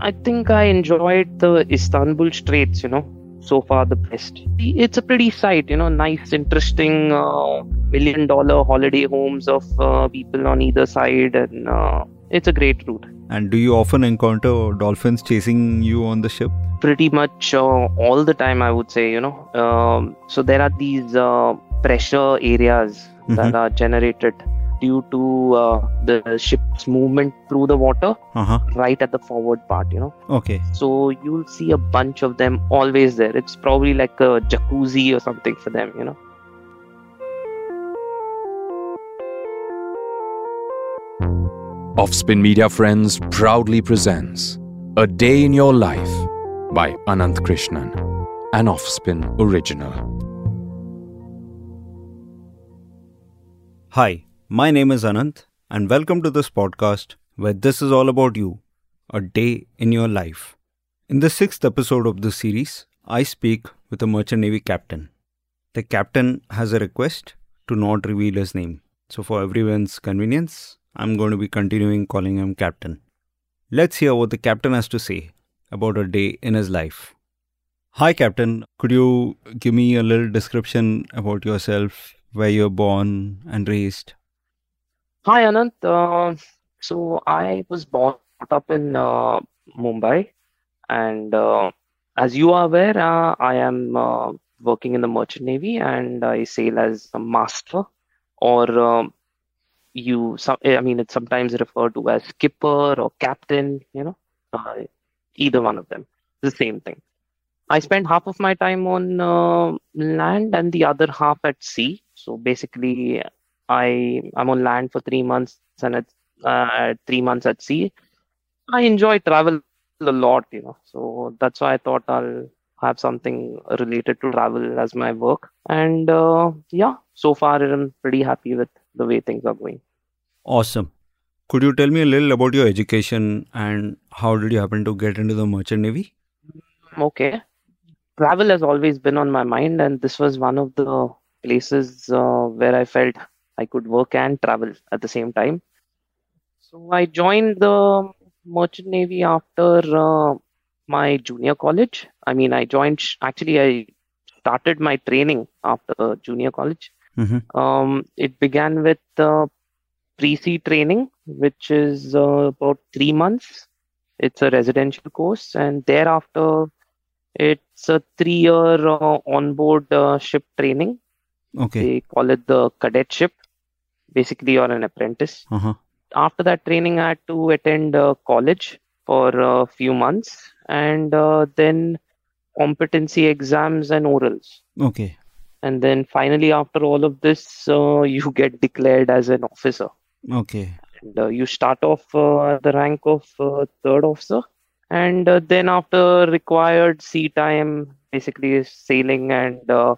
I think I enjoyed the Istanbul Straits, you know, so far the best. It's a pretty sight, you know, nice, interesting uh, million dollar holiday homes of uh, people on either side, and uh, it's a great route. And do you often encounter dolphins chasing you on the ship? Pretty much uh, all the time, I would say, you know. Um, so there are these uh, pressure areas Mhm. that are generated due to uh, the ship's movement through the water Uh huh. right at the forward part, you know. Okay. So you'll see a bunch of them always there. It's probably like a jacuzzi or something for them, you know. Offspin Media Friends proudly presents A Day in Your Life by Anant Krishnan, an Offspin original. Hi, my name is Anant, and welcome to this podcast where this is all about you, a day in your life. In the sixth episode of this series, I speak with a merchant navy captain. The captain has a request to not reveal his name, so for everyone's convenience, I'm going to be continuing calling him captain. Let's hear what the captain has to say about a day in his life. Hi, Captain. Could you give me a little description about yourself, where you're born and raised? Hi Anant. Uh, so I was born up in uh, Mumbai, and uh, as you are aware, uh, I am uh, working in the merchant navy, and I sail as a master, or um, you. Some, I mean, it's sometimes referred to as skipper or captain. You know, uh, either one of them, the same thing. I spend half of my time on uh, land and the other half at sea. So basically, I I'm on land for three months and at uh, three months at sea. I enjoy travel a lot, you know. So that's why I thought I'll have something related to travel as my work. And uh, yeah, so far I'm pretty happy with the way things are going. Awesome. Could you tell me a little about your education and how did you happen to get into the merchant navy? Okay. Travel has always been on my mind, and this was one of the places uh, where I felt I could work and travel at the same time. So I joined the Merchant Navy after uh, my junior college. I mean, I joined, actually, I started my training after junior college. Mm-hmm. Um, it began with uh, pre-sea training, which is uh, about three months. It's a residential course, and thereafter, it's a three-year uh, onboard uh, ship training. Okay. They call it the cadetship. Basically, you're an apprentice. Uh huh. After that training, I had to attend uh, college for a few months, and uh, then competency exams and orals. Okay. And then finally, after all of this, uh, you get declared as an officer. Okay. And, uh, you start off uh, at the rank of uh, third officer, and uh, then after required sea time, basically sailing and uh,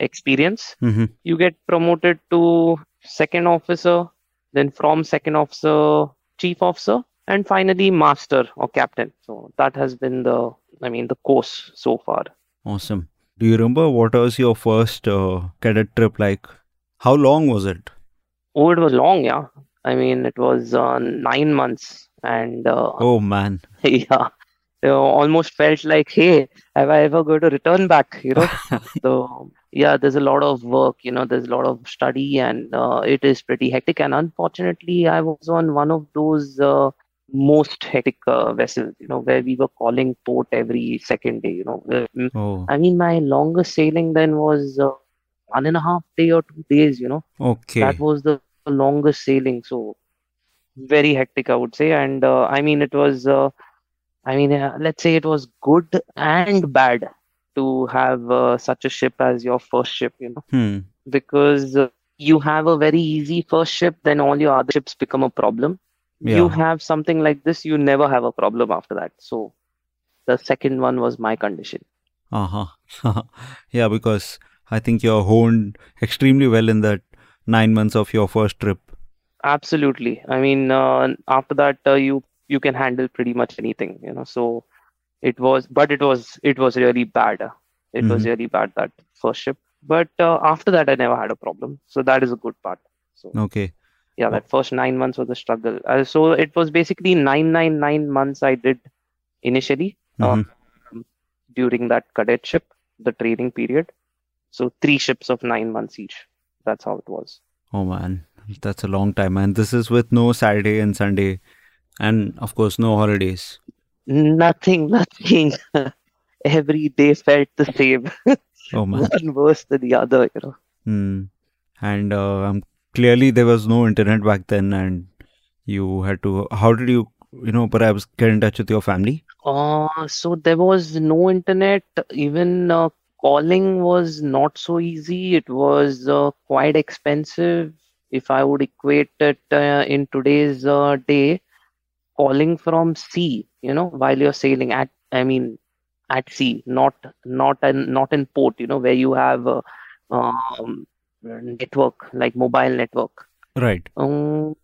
experience, Mm-hmm. you get promoted to second officer. Then from second officer, chief officer, and finally master or captain. So that has been the, I mean, the course so far. Awesome. Do you remember what was your first uh, cadet trip like? How long was it? Oh, it was long, yeah. I mean, it was uh, nine months, and uh, Oh man. yeah, you know, almost felt like, hey, have I ever going to return back? You know, so yeah, there's a lot of work. You know, there's a lot of study, and uh, it is pretty hectic. And unfortunately, I was on one of those uh, most hectic uh, vessels. You know, where we were calling port every second day. You know, Uh, mm, Oh. I mean, my longest sailing then was uh, one and a half day or two days. You know Okay. that was the longest sailing so very hectic i would say and uh, i mean it was uh, i mean uh, let's say it was good and bad to have uh, such a ship as your first ship you know Hmm. because uh, you have a very easy first ship then all your other ships become a problem you have something like this you never have a problem after that so the second one was my condition Uh huh. yeah, because I think you're honed extremely well in that nine months of your first trip. Absolutely. I mean, uh, after that, uh, you you can handle pretty much anything, you know. So it was, but it was it was really bad. uh, It was Mhm. really bad that first ship. But uh, after that, I never had a problem. So that is a good part. So Okay. yeah, that first nine months was a struggle. Uh, so it was basically nine nine nine months I did initially Mhm. um, during that cadetship, the training period. So three ships of nine months each. That's how it was. Oh man, that's a long time. And this is with no Saturday and Sunday, and of course, no holidays. Nothing, nothing. Every day felt the same, Oh man. one worse than the other, you know. Hmm. And um, clearly, there was no internet back then, and you had to. How did you, you know, perhaps get in touch with your family? Uh, so there was no internet. Even uh, calling was not so easy. It was uh, quite expensive. If I would equate it uh, in today's uh, day, calling from sea, you know, while you're sailing at, I mean, at sea, not not in not in port, you know, where you have a, um, network like mobile network. Right. Um,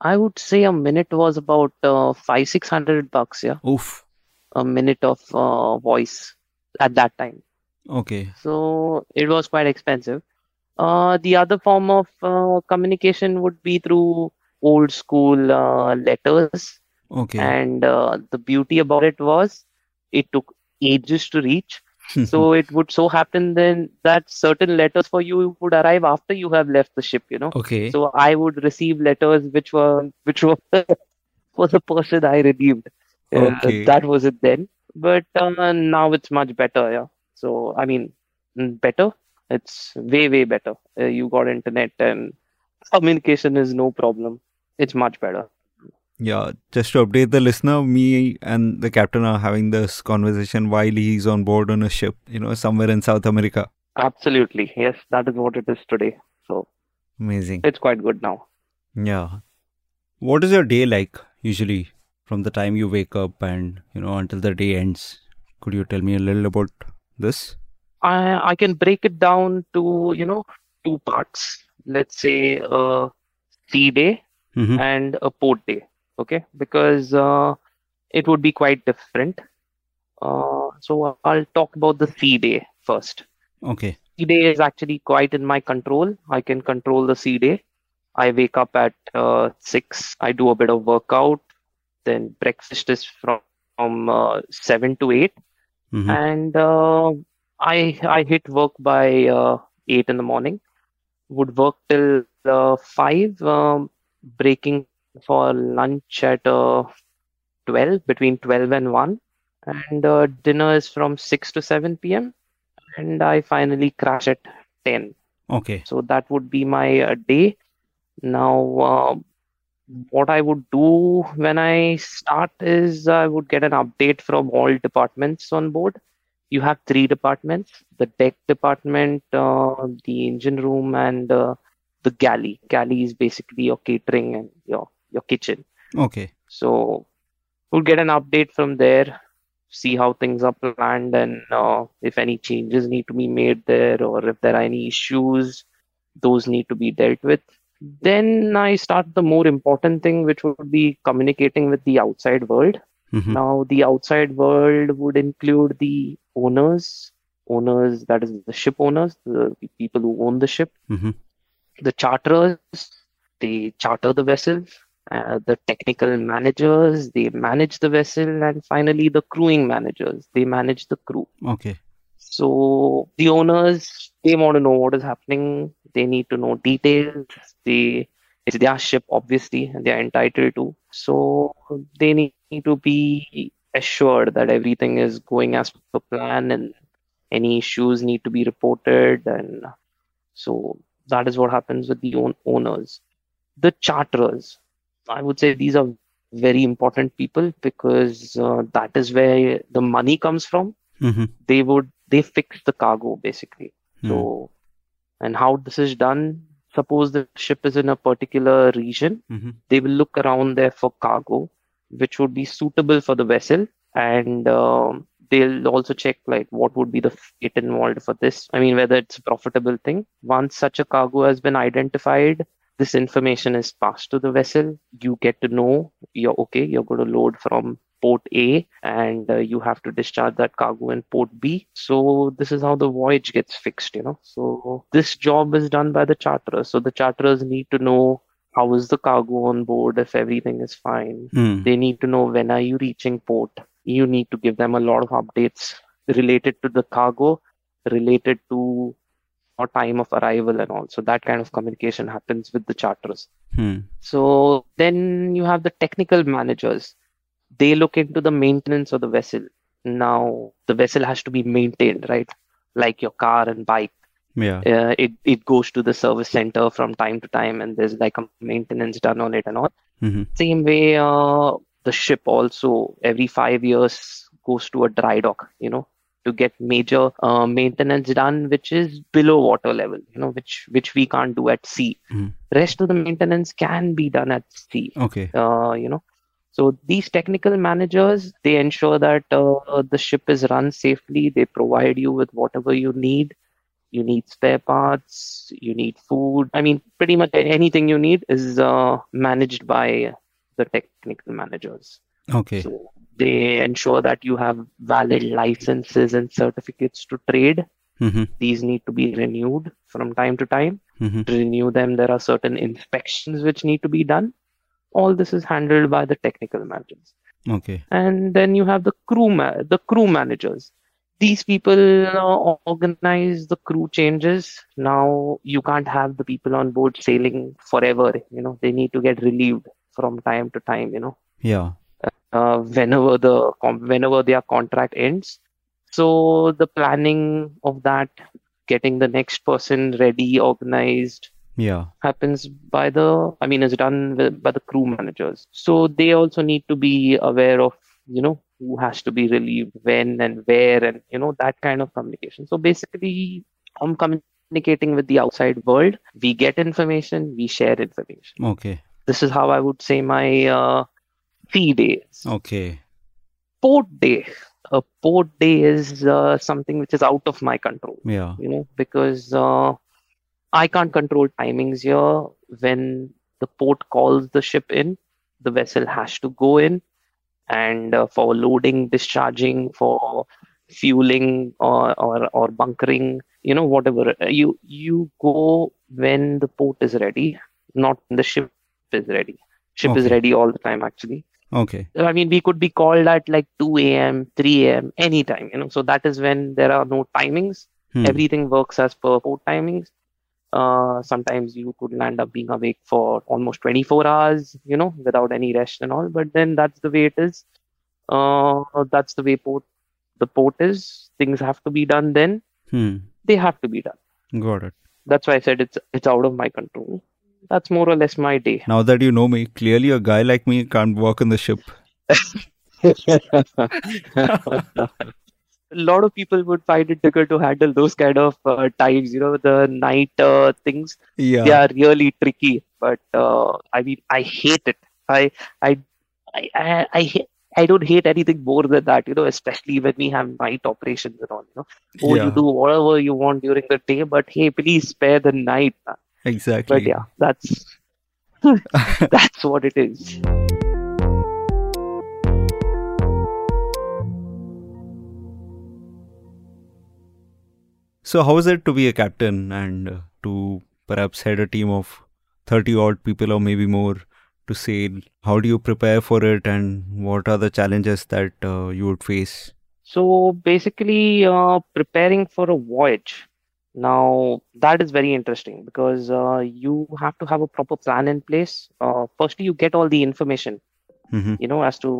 I would say a minute was about uh, five six hundred bucks. Yeah Oof. a minute of uh, voice at that time. Okay. So it was quite expensive. Uh, the other form of uh, communication would be through old school uh, letters. Okay. And uh, the beauty about it was it took ages to reach. So it would so happen then that certain letters for you would arrive after you have left the ship, you know. okay. So I would receive letters which were which were for the person I relieved. Uh, Okay. that was it then. But uh, now it's much better, yeah. So I mean, mm, better. It's way way better. Uh, you got internet and communication is no problem. It's much better. Yeah, just to update the listener, me and the captain are having this conversation while he's on board on a ship, you know, somewhere in South America. Absolutely, yes. That is what it is today. So Amazing. it's quite good now. Yeah. What is your day like usually from the time you wake up and, you know, until the day ends? Could you tell me a little about this? I I can break it down to you know two parts. Let's say a sea day Mm-hmm. and a port day okay? Because uh, it would be quite different. Uh, so i'll talk about the sea day first. Okay. sea day is actually quite in my control. I can control the sea day. I wake up at uh, 6 i do a bit of workout. Then breakfast is from, from uh, 7 to 8 Mm-hmm. and uh, i i hit work by uh, 8 in the morning. Would work till uh, 5 um, breaking for lunch at uh, 12 between 12 and 1 and uh, dinner is from 6 to 7 p.m and i finally crash at 10 Okay. so that would be my uh, day. Now uh, what i would do when i start is i would get an update from all departments on board. You have three departments the deck department uh, the engine room and uh, the galley galley is basically your catering and your your kitchen Okay. so we'll get an update from there, see how things are planned, and uh, if any changes need to be made there, or if there are any issues, those need to be dealt with. Then I start the more important thing, which would be communicating with the outside world. Mm-hmm. Now, the outside world would include the owners, owners, that is the ship owners, the people who own the ship, Mm-hmm. The charterers, they charter the vessels, uh, the technical managers, they manage the vessel, and finally the crewing managers, they manage the crew. Okay. So the owners, they want to know what is happening. They need to know details. They it's their ship, obviously, and they are entitled to. So they need to be assured that everything is going as per plan, and any issues need to be reported. And so that is what happens with the own owners. The charterers, I would say these are very important people because uh, that is where the money comes from Mm-hmm. they would they fix the cargo basically Hmm. so and how this is done suppose the ship is in a particular region Mm-hmm. they will look around there for cargo which would be suitable for the vessel and um, they'll also check like what would be the fate involved for this i mean whether it's a profitable thing once such a cargo has been identified this information is passed to the vessel you get to know you're okay you're going to load from port A and uh, you have to discharge that cargo in port B. So this is how the voyage gets fixed, you know. So this job is done by the charterers. So the charterers need to know how is the cargo on board if everything is fine. Mm. They need to know when are you reaching port. You need to give them a lot of updates related to the cargo, related to our time of arrival and all. So that kind of communication happens with the charters. Hmm. So then you have the technical managers. They look into the maintenance of the vessel. Now the vessel has to be maintained, right? Like your car and bike. Yeah. Uh, it it goes to the service center from time to time, and there's like a maintenance done on it and all. hmm Same way, uh, the ship also every five years goes to a dry dock. You know, to get major uh, maintenance done, which is below water level. You know, which which we can't do at sea. Mhm. Rest of the maintenance can be done at sea Okay. uh, you know so these technical managers they ensure that uh, the ship is run safely they provide you with whatever you need you need spare parts you need food i mean pretty much anything you need is uh, managed by the technical managers Okay. so they ensure that you have valid licenses and certificates to trade hmm these need to be renewed from time to time hmm to renew them, there are certain inspections which need to be done. All this is handled by the technical managers. Okay. And then you have the crew, ma- the crew managers. These people uh, organize the crew changes. Now you can't have the people on board sailing forever. You know they need to get relieved from time to time. You know Yeah. uh, whenever the whenever their contract ends. So the planning of that, getting the next person ready, organized, Yeah. happens by the i mean is done with, by the crew managers so they also need to be aware of you know who has to be relieved when and where and you know that kind of communication so basically i'm communicating with the outside world we get information we share information Okay. This is how i would say my uh, sea days Okay. port day a port day is uh, something which is out of my control Yeah. you know, because uh, I can't control timings here. When the port calls the ship in, the vessel has to go in, and uh, for loading, discharging, for fueling or, or or bunkering, you know, whatever you you go when the port is ready, not the ship is ready. Ship is ready all the time, actually. Okay. I mean, we could be called at like 2 a.m., 3 a.m., anytime, you know. So that is when there are no timings. Hmm. Everything works as per port timings. Uh, sometimes you could land up being awake for almost 24 hours, you know, without any rest and all. But then that's the way it is. Uh, that's the way port the port is. Things have to be done then. Hmm. They have to be done. Got it. That's why I said it's it's out of my control. That's more or less my day. Now that you know me, clearly a guy like me can't work on the ship. a lot of people would find it difficult to handle those kind of uh, times you know the night uh, things Yeah. they are really tricky but uh, i mean i hate it i i i i, I ha- I don't hate anything more than that, you know, especially when we have night operations and all, you know. Oh, Yeah. you do whatever you want during the day, but hey, please spare the night. man. Exactly. But yeah, that's that's what it is. So, how is it to be a captain and to perhaps head a team of 30 odd people or maybe more to sail? How do you prepare for it and what are the challenges that uh, you would face? So basically, uh, preparing for a voyage. Now, that is very interesting because uh, you have to have a proper plan in place. Uh, firstly, you get all the information, hmm you know, as to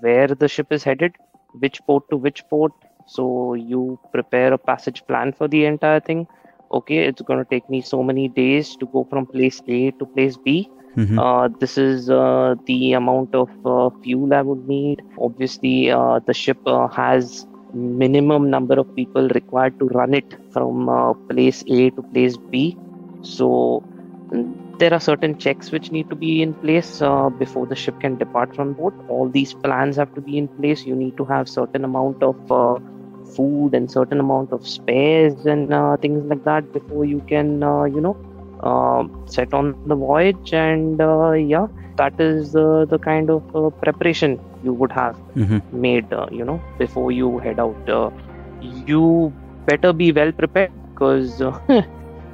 where the ship is headed, which port to which port. So you prepare a passage plan for the entire thing. Okay, it's going to take me so many days to go from place A to place B. hmm Uh, this is uh, the amount of uh, fuel I would need. Obviously, uh, the ship uh, has minimum number of people required to run it from uh, place A to place B. So mm, there are certain checks which need to be in place uh, before the ship can depart from port. All these plans have to be in place. You need to have certain amount of uh, food and certain amount of spares and uh, things like that before you can, uh, you know, set on the voyage and uh, yeah that is uh, the kind of uh, preparation you would have hmm made uh, you know before you head out uh, you better be well prepared because uh,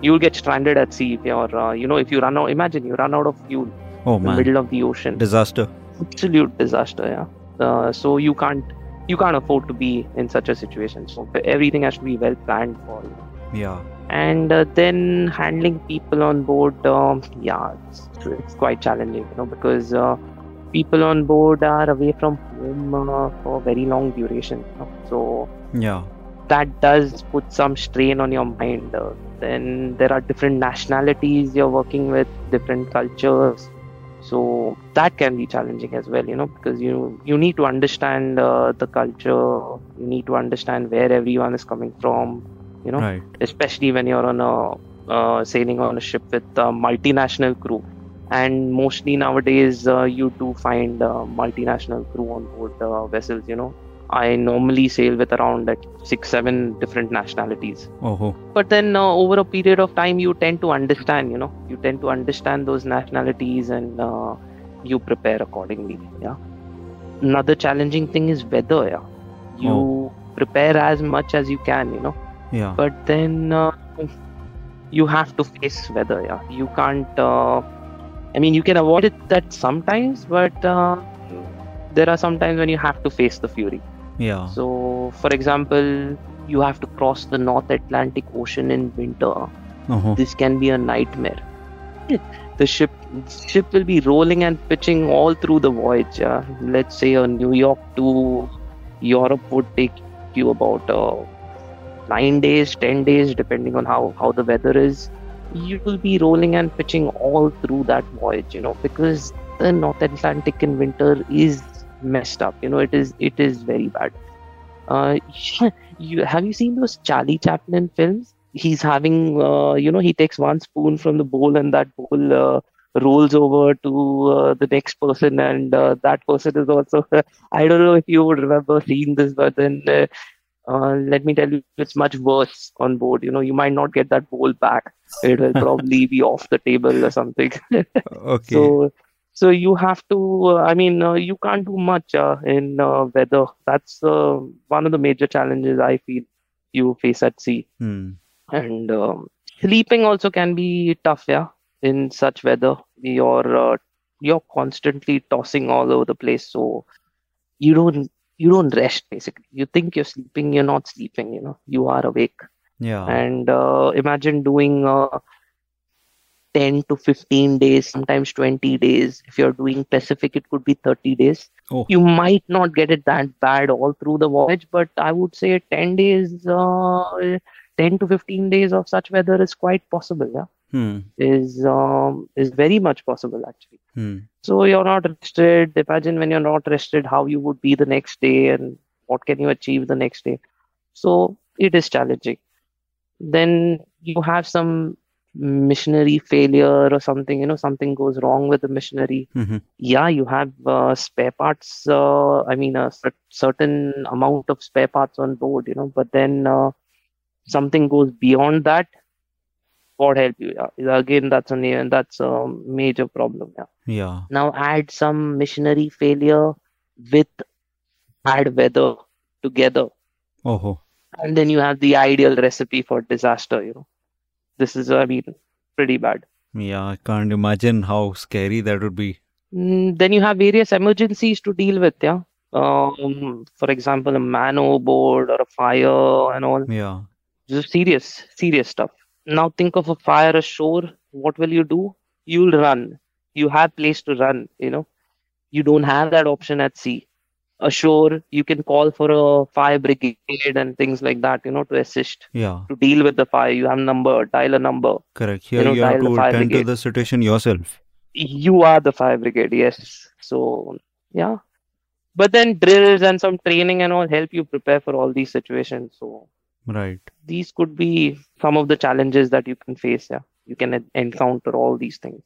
you'll get stranded at sea if you're uh, you know if you run out imagine you run out of fuel Oh in the man, middle of the ocean disaster. absolute disaster yeah uh, so you can't you can't afford to be in such a situation. So everything has to be well planned for. you. Yeah. And uh, then handling people on board, um, yeah, it's, it's quite challenging, you know, because uh, people on board are away from home uh, for very long duration. You know? So Yeah. that does put some strain on your mind. Uh, then there are different nationalities you're working with, different cultures. So that can be challenging as well, you know, because you you need to understand uh, the culture. You need to understand where everyone is coming from, you know, Right. especially when you're on a uh, sailing on a ship with a multinational crew. And mostly nowadays, uh, you do find uh, multinational crew on board uh, vessels. You know, I normally sail with around like six, seven different nationalities. Oh. But then uh, over a period of time, you tend to understand. You know, you tend to understand those nationalities and uh, you prepare accordingly. Yeah. Another challenging thing is weather. Yeah. You prepare as much as you can. You know Yeah. but then uh, you have to face weather yeah you can't uh, i mean you can avoid it that sometimes but uh, there are sometimes when you have to face the fury Yeah. so for example you have to cross the north atlantic ocean in winter Oh. this can be a nightmare the ship ship will be rolling and pitching all through the voyage uh, let's say a new york to europe would take you about uh, nine days ten days depending on how how the weather is you will be rolling and pitching all through that voyage you know because the north atlantic in winter is messed up you know it is it is very bad. Uh, you have you seen those charlie chaplin films? He's having uh, you know he takes one spoon from the bowl and that bowl uh, rolls over to uh, the next person and uh, that person is also i don't know if you would remember seeing this but then uh, let me tell you it's much worse on board. You know you might not get that bowl back. It will probably be off the table or something. Okay. so so you have to uh, i mean uh, you can't do much uh, in uh, weather. That's uh, one of the major challenges i feel you face at sea. Hmm. and um, sleeping also can be tough yeah in such weather. You're uh, you're constantly tossing all over the place. So you don't you don't rest basically. You think you're sleeping you're not sleeping you know. You are awake. Yeah. and uh, imagine doing uh, 10 to 15 days sometimes 20 days. If you're doing pacific it could be 30 days. Oh. you might not get it that bad all through the voyage but i would say 10 days uh, 10 to 15 days of such weather is quite possible yeah. Hmm. is um, is very much possible actually Hmm. so you're not rested. Imagine when you're not rested how you would be the next day and what can you achieve the next day? So it is challenging. Then you have some missionary failure or something you know something goes wrong with the missionary. Mhm. yeah you have uh, spare parts uh, i mean a cer- certain amount of spare parts on board you know but then uh, something goes beyond that god help you yeah. again that's a that's a major problem yeah Yeah. now add some missionary failure with bad weather together Oh. and then you have the ideal recipe for disaster you know this is i mean pretty bad Yeah. I can't imagine how scary that would be. Mm, then you have various emergencies to deal with yeah um, for example a man overboard or a fire and all Yeah. is serious serious stuff now think of a fire ashore what will you do? You'll run. You have place to run you know. You don't have that option at sea. Ashore you can call for a fire brigade and things like that you know to assist Yeah. to deal with the fire. You have number dial a number. Correct. Here know, you have to attend to the situation yourself. you are the fire brigade yes. So yeah. But then drills and some training and all help you prepare for all these situations so Right. these could be some of the challenges that you can face yeah you can encounter all these things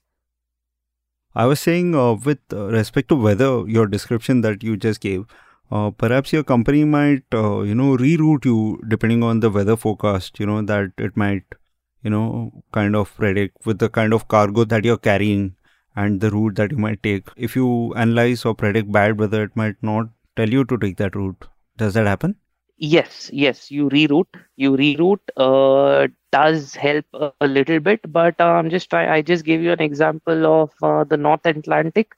I was saying, uh, with uh, respect to weather, your description that you just gave, uh, perhaps your company might, uh, you know, reroute you depending on the weather forecast. You know that it might, you know, kind of predict with the kind of cargo that you're carrying and the route that you might take. If you analyze or predict bad weather, it might not tell you to take that route. Does that happen? Yes yes you reroute you reroute uh, does help a, a little bit but uh, i'm just try i just gave you an example of uh, the north atlantic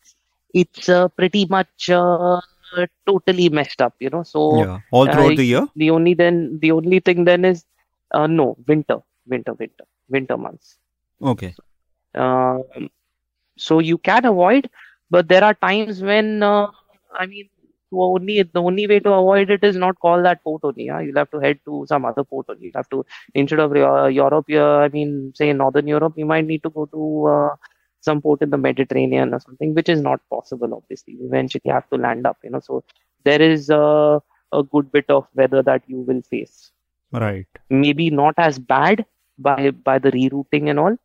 it's uh, pretty much uh, totally messed up, you know. So yeah. All throughout the year? the only then the only thing then is uh, no winter, winter, winter, winter months. Okay. Um, so you can avoid, but there are times when uh, I mean, only the only way to avoid it is not call that port only. Yeah? You'll have to head to some other port only. You have to instead of uh, Europe, yeah, I mean, say Northern Europe, you might need to go to uh, some port in the Mediterranean or something, which is not possible. Obviously, Eventually you eventually have to land up. You know, so there is uh, a good bit of weather that you will face. Right. Maybe not as bad by by the rerouting and all,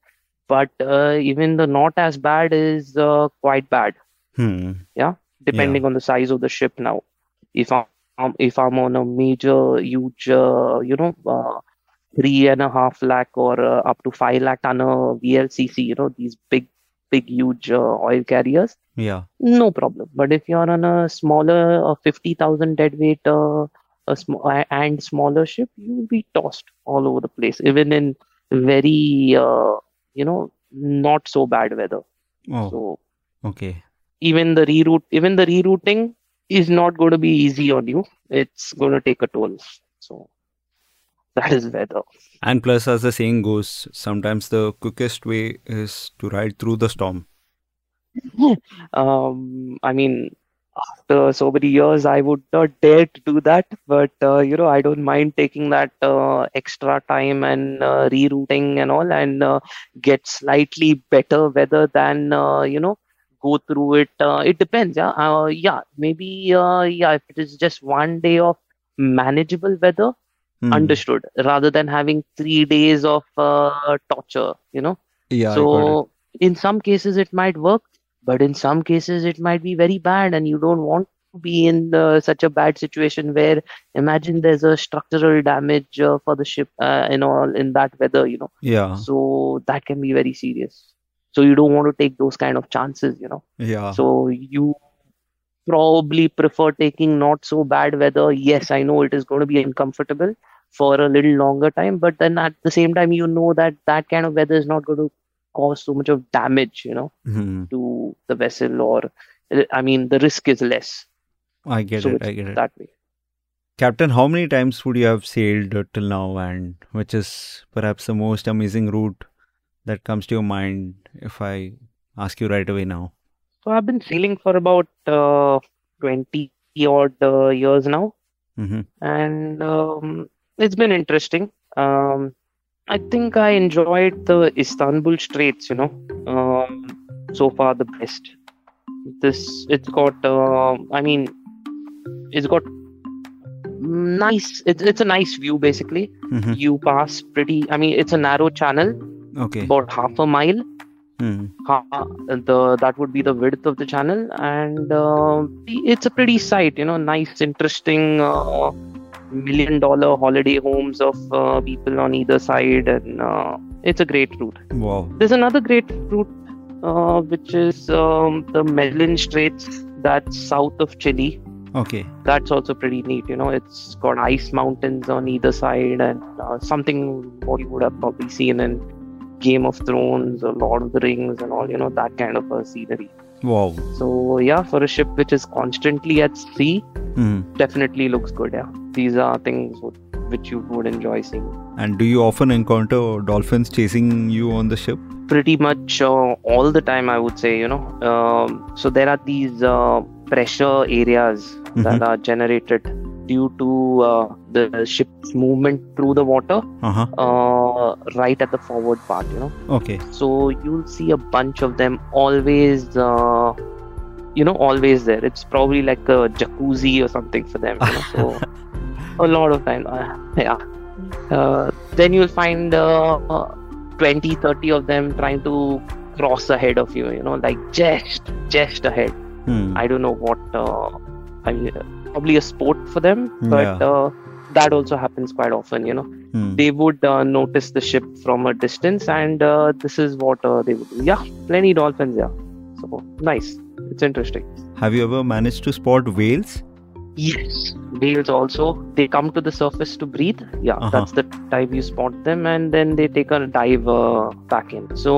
but uh, even the not as bad is uh, quite bad Hmm. Depending on the size of the ship now. If i'm if i'm on a major huge uh, you know uh, three and a half lakh or uh, up to five lakh ton uh, vlcc you know these big big huge uh, oil carriers Yeah. no problem. But if you're on a smaller uh, 50000 deadweight uh, a sm- and smaller ship you'll be tossed all over the place even in very uh, you know not so bad weather. Oh, so okay. Even the reroute even the rerouting is not going to be easy on you. It's going to take a toll. So that is weather And plus, as the saying goes, sometimes the quickest way is to ride through the storm. um i mean after so many years i would not dare to do that. But uh, you know i don't mind taking that uh, extra time and uh, rerouting and all and uh, get slightly better weather than uh, you know go through it uh, it depends yeah. Uh, yeah maybe uh, yeah if it is just one day of manageable weather Hmm. understood rather than having three days of uh, torture you know. Yeah, so in some cases it might work but in some cases it might be very bad and you don't want to be in uh, such a bad situation where imagine there's a structural damage uh, for the ship uh, and all in that weather you know. Yeah, so that can be very serious so you don't want to take those kind of chances you know yeah. so you probably prefer taking not so bad weather. Yes, I know it is going to be uncomfortable for a little longer time, but then at the same time, you know that that kind of weather is not going to cause so much of damage, you know, Hmm. to the vessel, or I mean, the risk is less. I get so it. I get it. that way. Captain, how many times would you have sailed till now, and which is perhaps the most amazing route that comes to your mind if I ask you right away now? So I've been sailing for about uh, 20 odd uh, years now. hmm and um, it's been interesting. Um, I think I enjoyed the Istanbul Straits, you know, um, so far the best. This it's got, uh, I mean, it's got nice. It's it's a nice view basically. hmm You pass pretty. I mean, it's a narrow channel, Okay. about half a mile. Hmm. Ha- the that would be the width of the channel, and uh, it's a pretty sight. You know, nice, interesting. Uh, million dollar holiday homes of uh, people on either side and uh, it's a great route Wow. there's another great route uh, which is um, the Magellan Straits that's south of Chile Okay. that's also pretty neat you know it's got ice mountains on either side and uh, something what you would have probably seen in Game of Thrones or Lord of the Rings and all you know that kind of a scenery Wow. so yeah for a ship which is constantly at sea Hmm. definitely looks good yeah these are things which you would enjoy seeing And do you often encounter dolphins chasing you on the ship? pretty much uh, all the time i would say you know um, so there are these uh, pressure areas that Mhm. are generated due to uh, the ship's movement through the water Uh huh. uh, right at the forward part you know Okay. so you'll see a bunch of them always uh, you know always there it's probably like a jacuzzi or something for them you know so a lot of time uh, yeah uh, then you'll find uh, uh, 20 30 of them trying to cross ahead of you you know like just just ahead Hmm. i don't know what uh, i mean probably a sport for them but Yeah. uh, that also happens quite often you know Hmm. they would uh, notice the ship from a distance and uh, this is what uh, they would do yeah plenty dolphins yeah so nice it's interesting Have you ever managed to spot whales? yes whales also they come to the surface to breathe yeah Uh-huh. that's the time you spot them and then they take a dive uh, back in so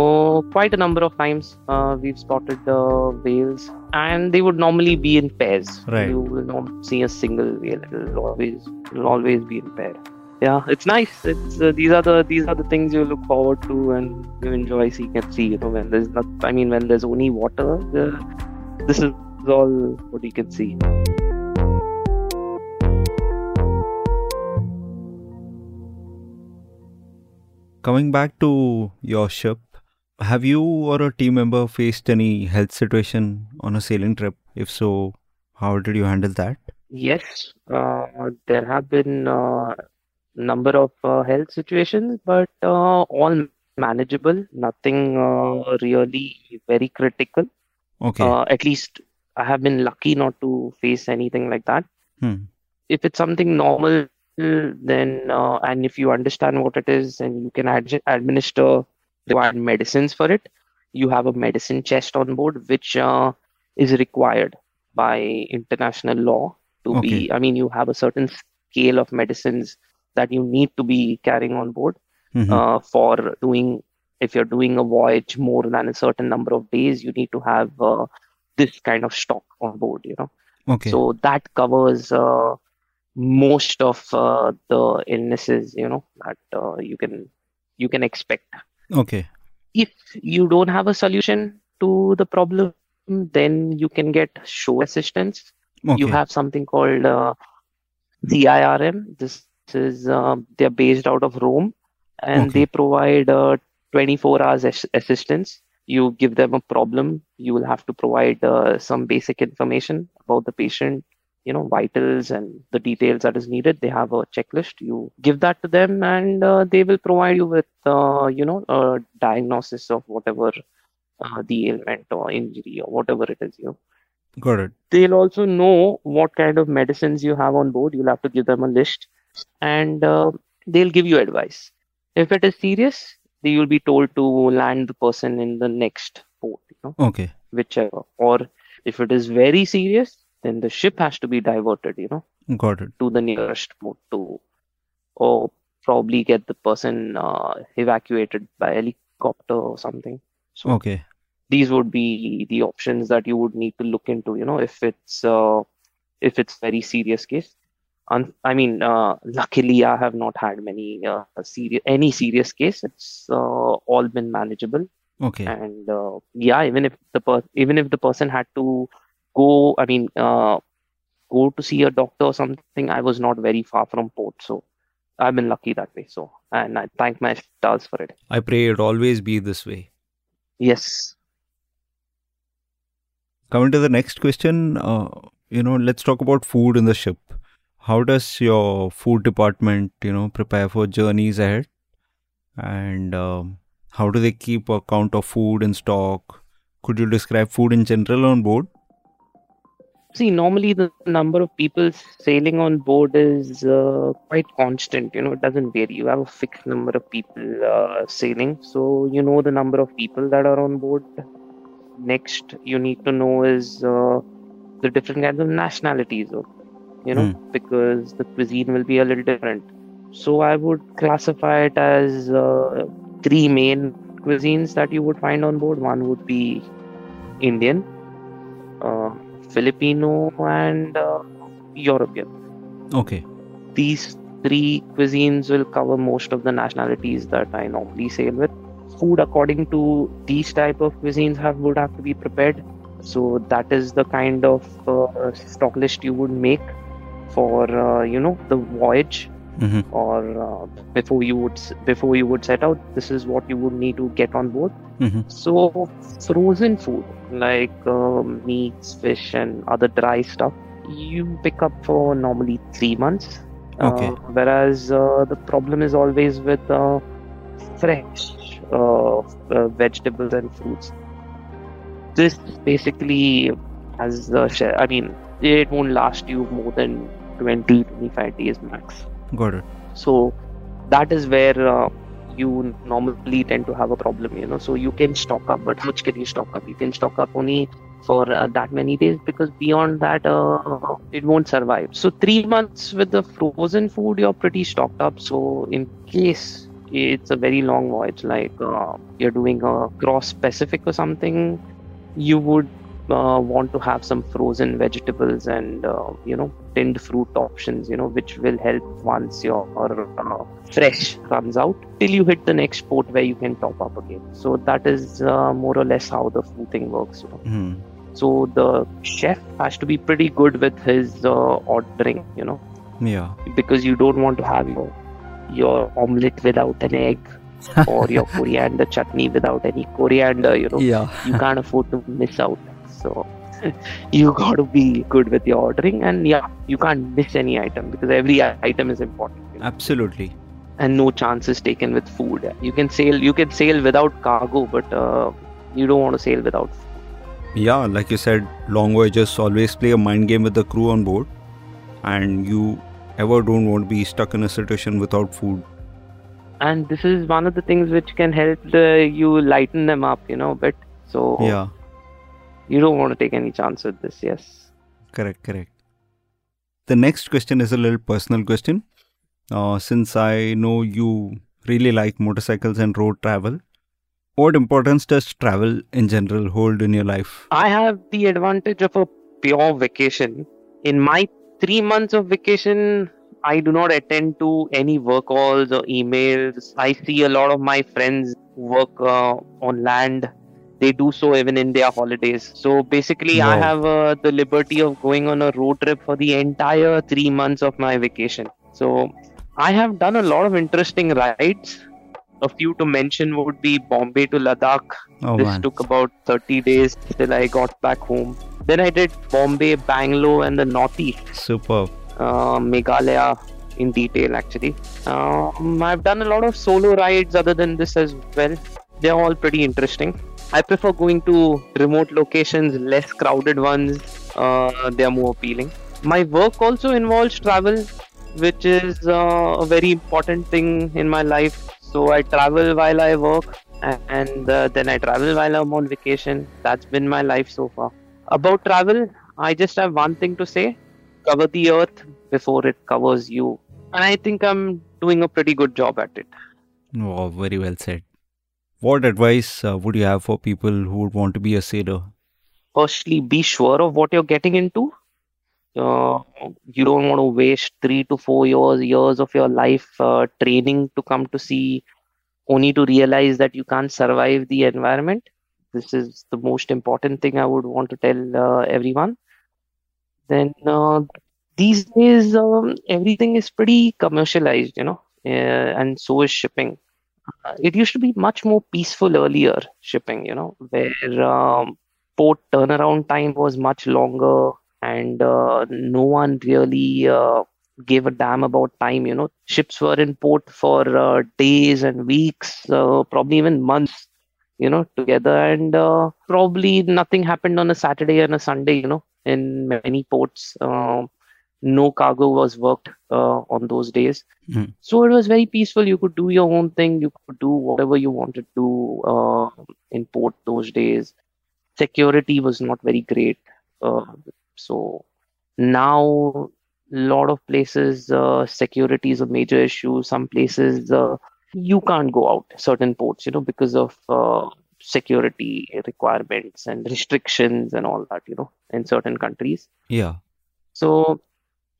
quite a number of times uh, we've spotted uh, whales and they would normally be in pairs. Right. You will not see a single whale. It'll always, it'll always be in pair. Yeah, it's nice. It's uh, these are the these are the things you look forward to and you enjoy seeing at sea. You know, when there's not, I mean, when there's only water, uh, this is all what you can see. Coming back to your ship, have you or a team member faced any health situation on a sailing trip? If so, how did you handle that? Yes, uh, there have been uh, number of uh, health situations, but uh, all manageable. Nothing uh, really very critical. Okay. Uh, at least I have been lucky not to face anything like that. Hmm. If it's something normal, then uh, and if you understand what it is and you can ad- administer required medicines for it, you have a medicine chest on board, which uh, is required by international law to be. I mean, you have a certain scale of medicines that you need to be carrying on board Mhm. uh, for doing. If you're doing a voyage more than a certain number of days, you need to have uh, this kind of stock on board. You know. okay. So that covers uh, most of uh, the illnesses, you know, that uh, you can you can expect. okay. If you don't have a solution to the problem, then you can get shore assistance. Okay. You have something called uh, CIRM. This is uh, they're based out of Rome, and Okay. they provide uh, 24 hours ass- assistance. You give them a problem, you will have to provide uh, some basic information about the patient, you know, vitals and the details that is needed. They have a checklist. You give that to them, and uh, they will provide you with, uh, you know, a diagnosis of whatever uh, the ailment or injury or whatever it is. You know Got it. they'll also know what kind of medicines you have on board. You'll have to give them a list and uh, they'll give you advice. If it is serious, they will be told to land the person in the next port, you know, Okay. whichever. Or if it is very serious, then the ship has to be diverted, you know, Got it. to the nearest port to, or probably get the person uh, evacuated by helicopter or something. So Okay. these would be the options that you would need to look into you know if it's uh, if it's very serious case Un- i mean uh, luckily i have not had many uh, serious any serious case it's uh, all been manageable Okay. and uh, yeah even if the per- even if the person had to go i mean uh, go to see a doctor or something i was not very far from port so i've been lucky that way so and i thank my stars for it I pray it always be this way. yes Coming to the next question, uh, you know, let's talk about food in the ship. How does your food department, you know, prepare for journeys ahead? And um, how do they keep account of food in stock? Could you describe food in general on board? See, normally the number of people sailing on board is uh, quite constant. You know, it doesn't vary. You have a fixed number of people uh, sailing, so you know the number of people that are on board. Next, you need to know is uh, the different kinds of nationalities, or you know, because the cuisine will be a little different. So I would classify it as uh, three main cuisines that you would find on board. One would be Indian. Filipino and uh, European. Okay. These three cuisines will cover most of the nationalities that I normally sail with. Food according to these type of cuisines have would have to be prepared. So that is the kind of uh, stock list you would make for uh, you know the voyage Mm-hmm. or uh, before you would before you would set out. This is what you would need to get on board. Mm-hmm. So frozen food like um, meats, fish, and other dry stuff, you pick up for normally three months. Okay. Uh, whereas uh, the problem is always with uh, fresh uh, uh, vegetables and fruits. This basically has the share. I mean, it won't last you more than 20 25 days max. Got it. So that is where uh, you normally tend to have a problem, you know. So you can stock up, but how much can you stock up? You can stock up only for uh, that many days because beyond that, uh, it won't survive. So three months with the frozen food, you're pretty stocked up. So in case it's a very long voyage, like uh, you're doing a cross Pacific or something, you would uh, want to have some frozen vegetables and uh, you know tinned fruit options you know which will help once your uh, fresh runs out till you hit the next port where you can top up again so that is uh, more or less how the food thing works you know Hmm. so the chef has to be pretty good with his uh, ordering you know Yeah. because you don't want to have your your omelette without an egg or your coriander chutney without any coriander you know Yeah. you can't afford to miss out. So you got to be good with your ordering, and yeah, you can't miss any item because every item is important. you know. Absolutely. And no chances taken with food. You can sail, you can sail without cargo, but uh, you don't want to sail without. Food. Yeah, like you said, long voyages always play a mind game with the crew on board, and you ever don't want to be stuck in a situation without food. And this is one of the things which can help the, you lighten them up, you know, a bit. So Yeah, you don't want to take any chance with this. Yes. correct, correct. The next question is a little personal question. Uh, since I know you really like motorcycles and road travel, what importance does travel in general hold in your life? I have the advantage of a pure vacation. In my three months of vacation, I do not attend to any work calls or emails. I see a lot of my friends work uh, on land. They do so even in their holidays. So basically, I have uh, the liberty of going on a road trip for the entire three months of my vacation. So I have done a lot of interesting rides. A few to mention would be Bombay to Ladakh, Oh this man, took about 30 days till I got back home. Then I did Bombay, Bangalore, and the Northeast, superb. uh, Meghalaya in detail actually. Um, I've done a lot of solo rides other than this as well. They're all pretty interesting. I prefer going to remote locations, less crowded ones. Uh, they are more appealing. My work also involves travel, which is uh, a very important thing in my life. So I travel while I work and uh, then I travel while I'm on vacation. That's been my life so far. About travel, I just have one thing to say cover the earth before it covers you. And I think I'm doing a pretty good job at it. Oh, very well said. What advice uh, would you have for people who would want to be a sailor? Firstly, be sure of what you're getting into. Uh, you don't want to waste three to four years, years of your life uh, training to come to sea, only to realize that you can't survive the environment. This is the most important thing I would want to tell uh, everyone. Then uh, these days, um, everything is pretty commercialized, you know, uh, and so is shipping. Uh, it used to be much more peaceful earlier, shipping, you know, where um, port turnaround time was much longer and uh, no one really uh, gave a damn about time you know. Ships were in port for uh, days and weeks uh, probably even months you know together and uh, probably nothing happened on a saturday and a sunday you know in many ports. Um, no cargo was worked uh, on those days. Mhm. so it was very peaceful. You could do your own thing. You could do whatever you wanted to uh, in port those days. Security was not very great uh, so now a lot of places uh, security is a major issue. Some places uh, you can't go out certain ports you know because of uh, security requirements and restrictions and all that you know in certain countries. Yeah. so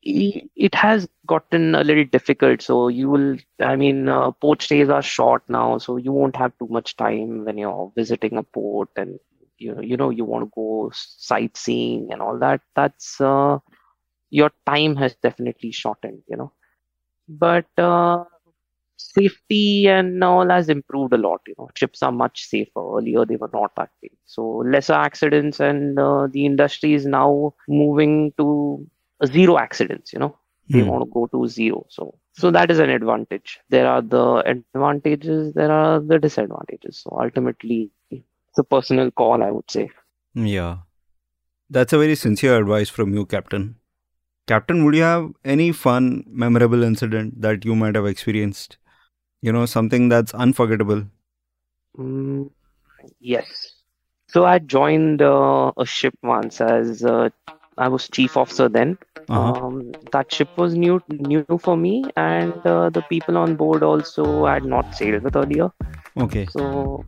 it has gotten a little difficult. So you will i mean uh, port stays are short now so you won't have too much time when you're visiting a port and you know you know you want to go sightseeing and all that. That's uh, your time has definitely shortened you know. But uh, safety and all has improved a lot you know. Ships are much safer. Earlier they were not that way. So lesser accidents and uh, the industry is now moving to zero accidents you know they Hmm. want to go to zero so so that is an advantage there are the advantages there are the disadvantages so ultimately it's a personal call i would say Yeah. That's a very sincere advice from you, Captain. Captain, would you have any fun, memorable incident that you might have experienced? You know, something that's unforgettable? Mm, yes. So I joined uh, a ship once as uh, I was chief officer then. Uh-huh. Um, that ship was new new for me, and uh, the people on board also had not sailed with earlier. Okay. So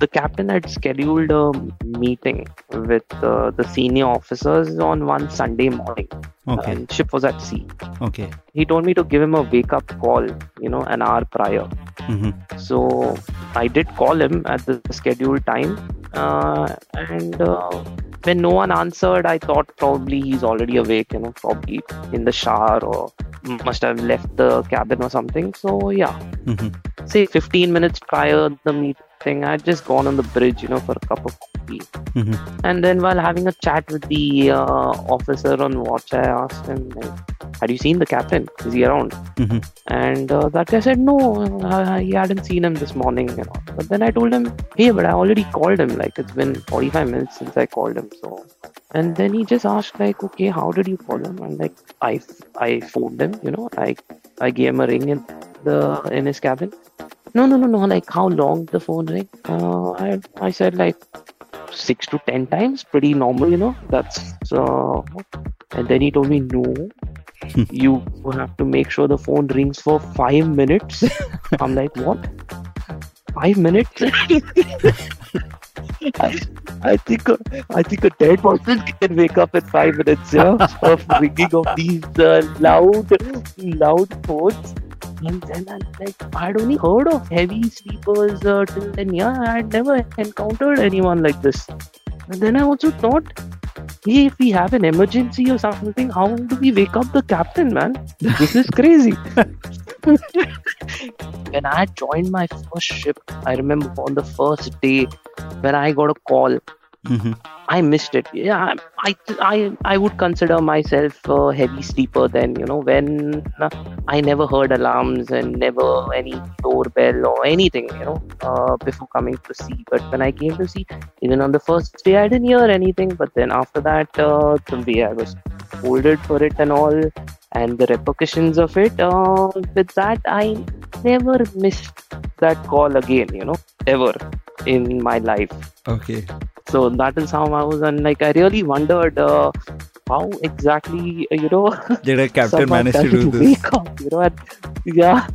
the captain had scheduled a meeting with uh, the senior officers on one Sunday morning. Okay. And ship was at sea. Okay. He told me to give him a wake up call, you know, an hour prior. Mm-hmm. So I did call him at the scheduled time, uh, and uh, when no one answered, I thought probably he's already awake, you know, probably in the shower or must have left the cabin or something. So yeah, Mm-hmm. say 15 minutes prior the meeting, I'd just gone on the bridge, you know, for a cup of coffee. Mm-hmm. And then while having a chat with the uh, officer on watch, I asked him, like, "Had you seen the captain? Is he around?" Mm-hmm. And uh, that guy said, "No, uh, he hadn't seen him this morning." You know. But then I told him, "Hey, but I already called him. Like it's been 45 minutes since I called him." So, and then he just asked, like, "Okay, how did you call him?" And like, I I phoned him. You know, I I gave him a ring in the in his cabin. No, no, no, no. Like, how long the phone ring? Uh, I I said like six to ten times, pretty normal, you know. That's uh, and then he told me no. you have to make sure the phone rings for five minutes. I'm like, what? Five minutes? I, I think a, I think a dead person can wake up in five minutes, yeah, of ringing of these uh, loud, loud phones. And then I'm like, I'd only heard of heavy sleepers uh, till then. Yeah, I had never encountered anyone like this. And then I also thought, hey, if we have an emergency or something, how do we wake up the captain, man? This is crazy. when I joined my first ship, I remember on the first day when I got a call, Mm-hmm. I missed it. Yeah, I I I would consider myself a heavy sleeper then. You know, when uh, I never heard alarms and never any doorbell or anything. You know, uh, before coming to sea. But when I came to sea, even on the first day, I didn't hear anything. But then after that, uh, the way I was scolded for it and all, and the repercussions of it. Uh, with that, I never missed that call again. You know, ever in my life Okay. So that is how i was and like i really wondered uh, how exactly uh, you know Did a captain manage to do this? wake up you know and, yeah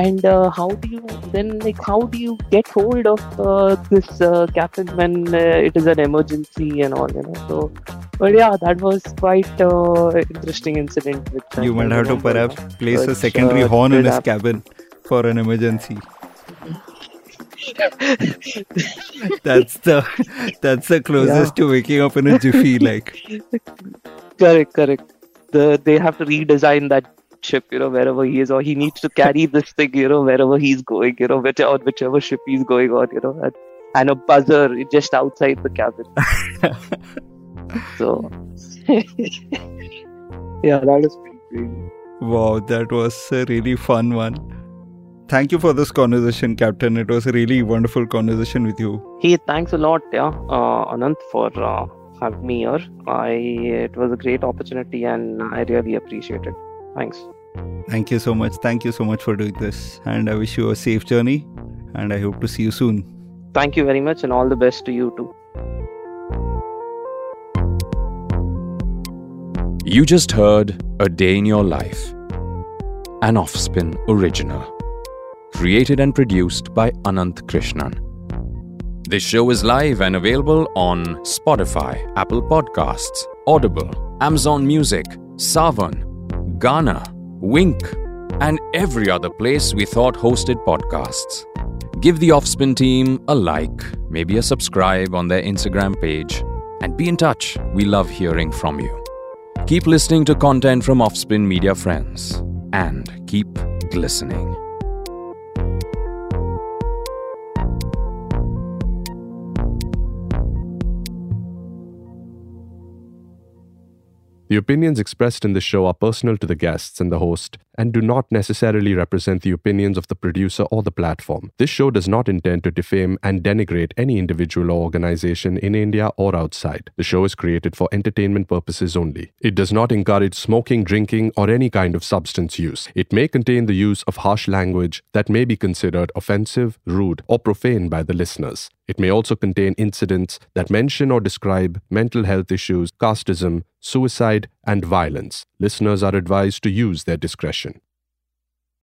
and uh, how do you then like how do you get hold of uh, this uh, captain when uh, it is an emergency and all you know so but yeah that was quite uh, interesting incident which You might have to perhaps place a secondary horn in his cabin for an emergency. That's the that's the closest to waking up in a jiffy. Like, correct correct. The they have to redesign that ship you know wherever he is or he needs to carry this thing you know wherever he's going you know which, on whichever ship he's going on you know and, and a buzzer just outside the cabin. So. Yeah that is pretty crazy. Wow, that was a really fun one. Thank you for this conversation, Captain. It was a really wonderful conversation with you. hey thanks a lot yeah uh, anant for uh, having me here i it was a great opportunity and i really appreciate it thanks Thank you so much. Thank you so much for doing this. And I wish you a safe journey. And I hope to see you soon. thank you very much and all the best to you too You just heard A Day in Your Life, an Offspin original. Created and produced by Anant Krishnan. This show is live and available on Spotify, Apple Podcasts, Audible, Amazon Music, Saavn, Gaana, Wynk, and every other place we thought hosted podcasts. Give the Offspin team a like, maybe a subscribe on their Instagram page, and be in touch. We love hearing from you. Keep listening to content from Offspin Media Friends and keep glistening. The opinions expressed in this show are personal to the guests and the host and do not necessarily represent the opinions of the producer or the platform. This show does not intend to defame and denigrate any individual or organization in India or outside. The show is created for entertainment purposes only. It does not encourage smoking, drinking, or any kind of substance use. It may contain the use of harsh language that may be considered offensive, rude, or profane by the listeners. It may also contain incidents that mention or describe mental health issues, casteism, suicide, and violence. Listeners are advised to use their discretion.